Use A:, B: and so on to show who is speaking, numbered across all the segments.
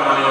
A: Ramani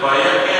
A: vaya que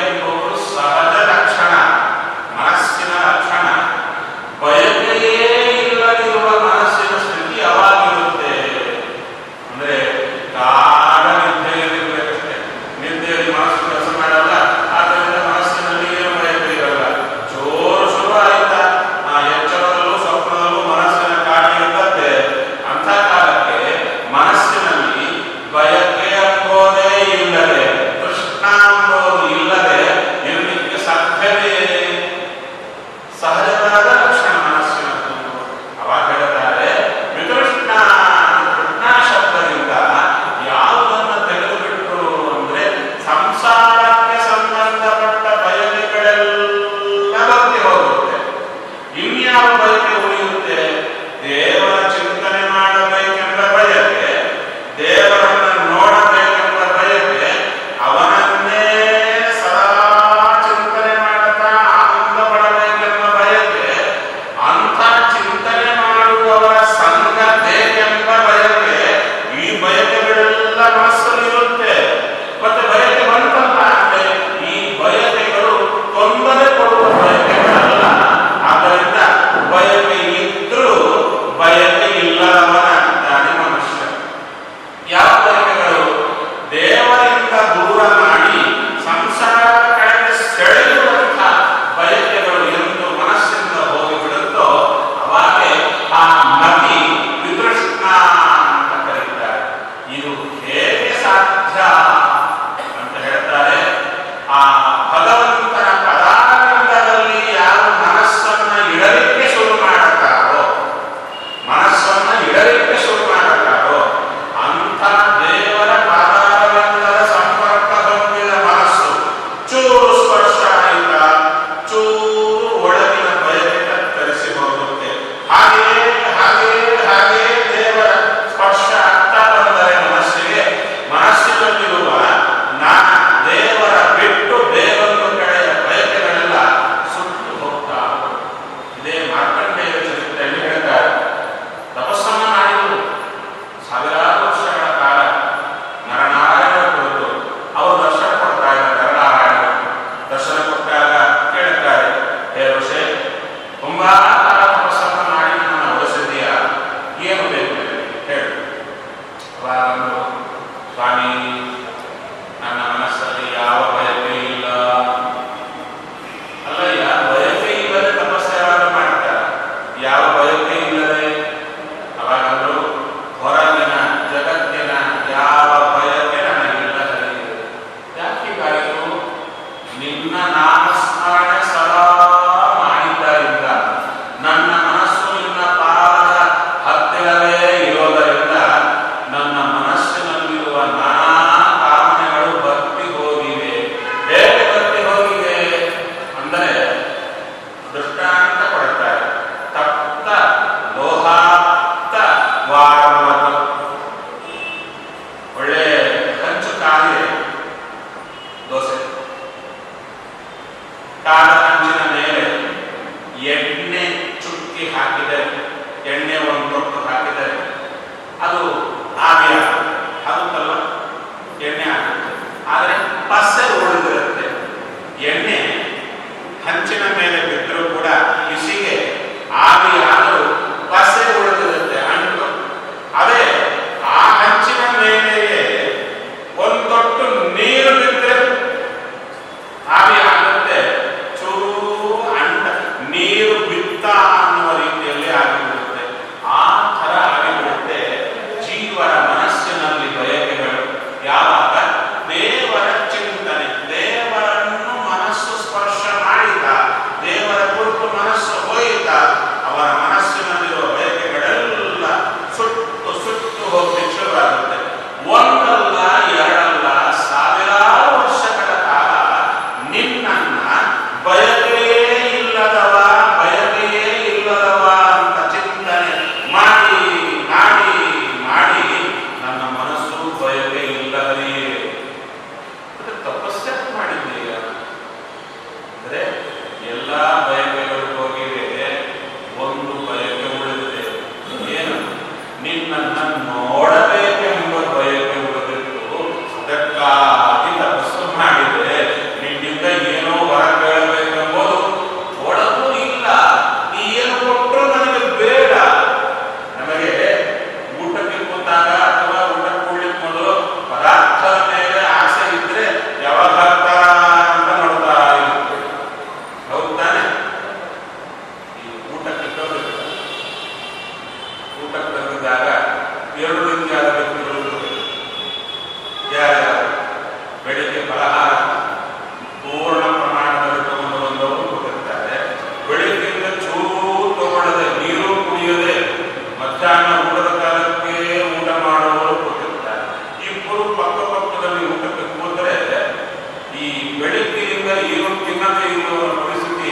A: ಬೆಳಕಿನಿಂದ ಏನು ತಿನ್ನದೇ ಇರುವ ಪರಿಸ್ಥಿತಿ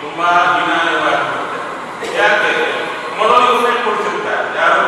A: ತುಂಬಾ ಹೀನಾಯವಾಗಿರುತ್ತೆ ಯಾಕೆ? ಮೊದಲು ಕೊಡ್ತಿರ್ತಾರೆ. ಯಾರು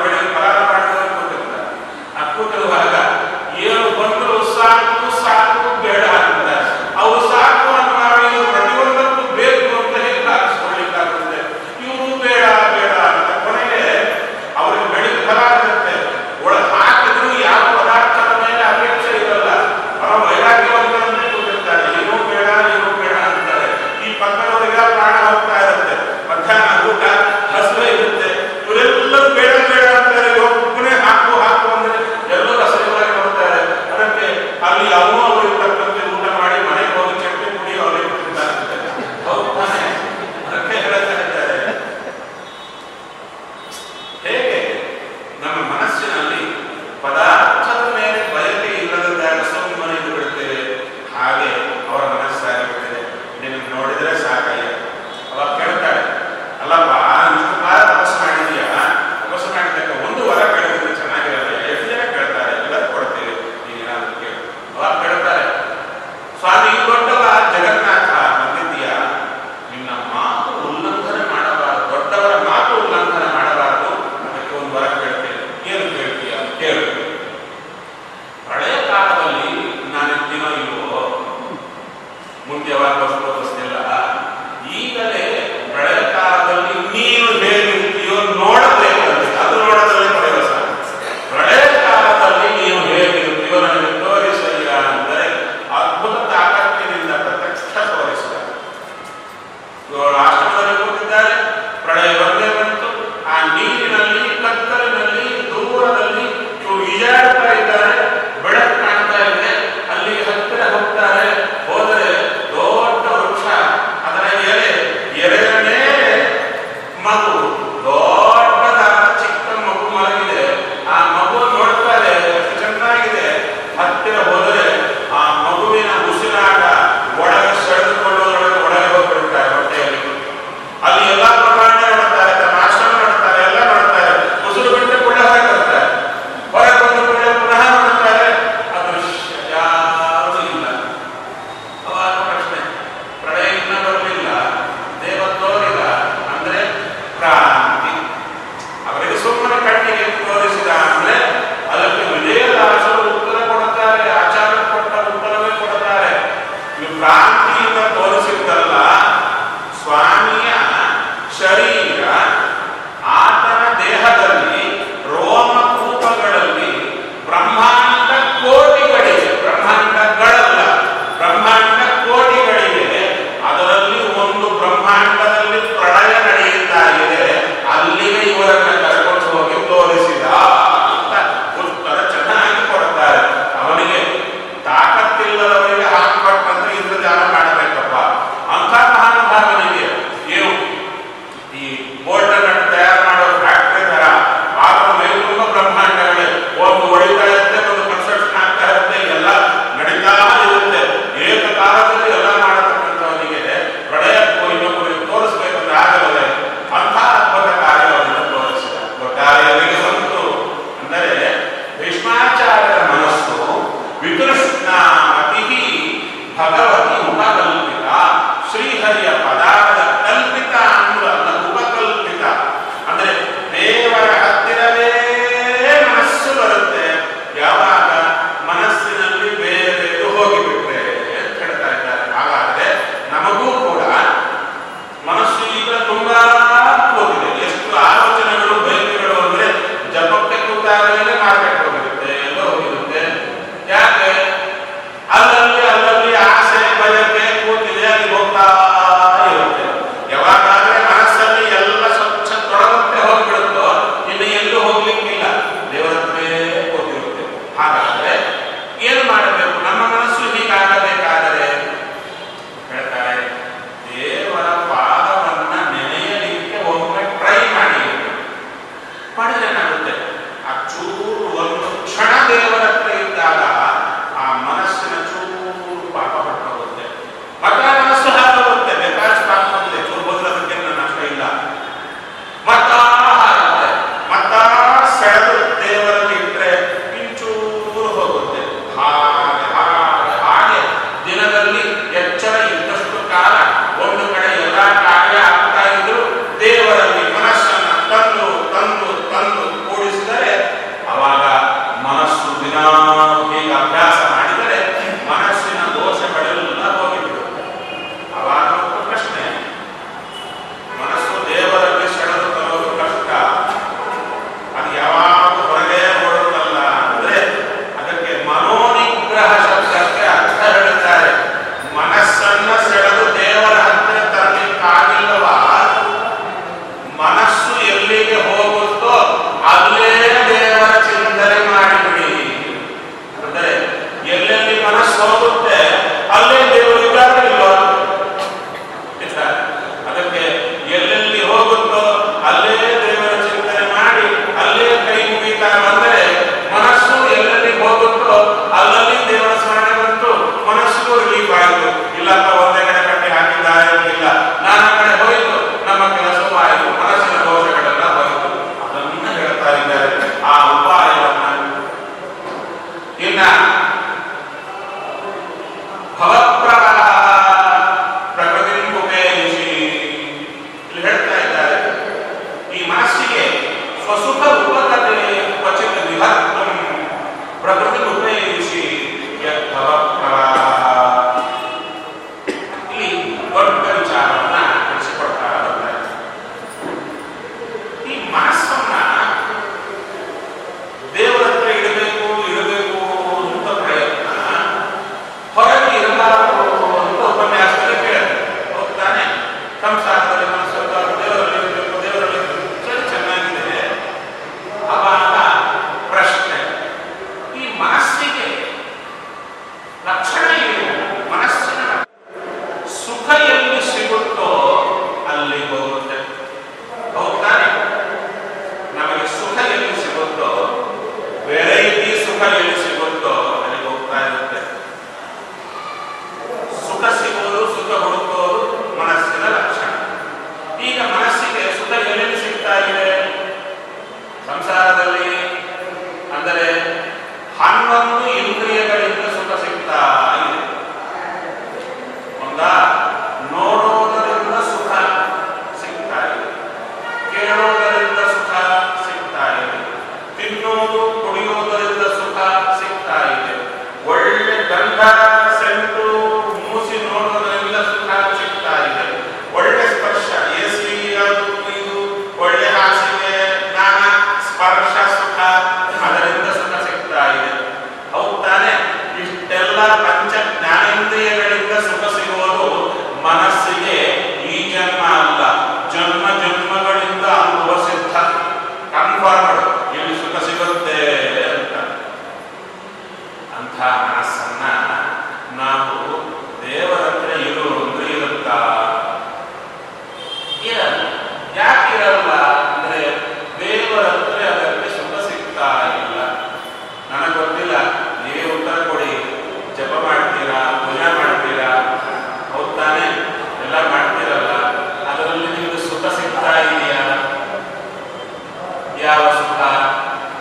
A: Ya Rasulullah,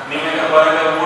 A: ni mereka boleh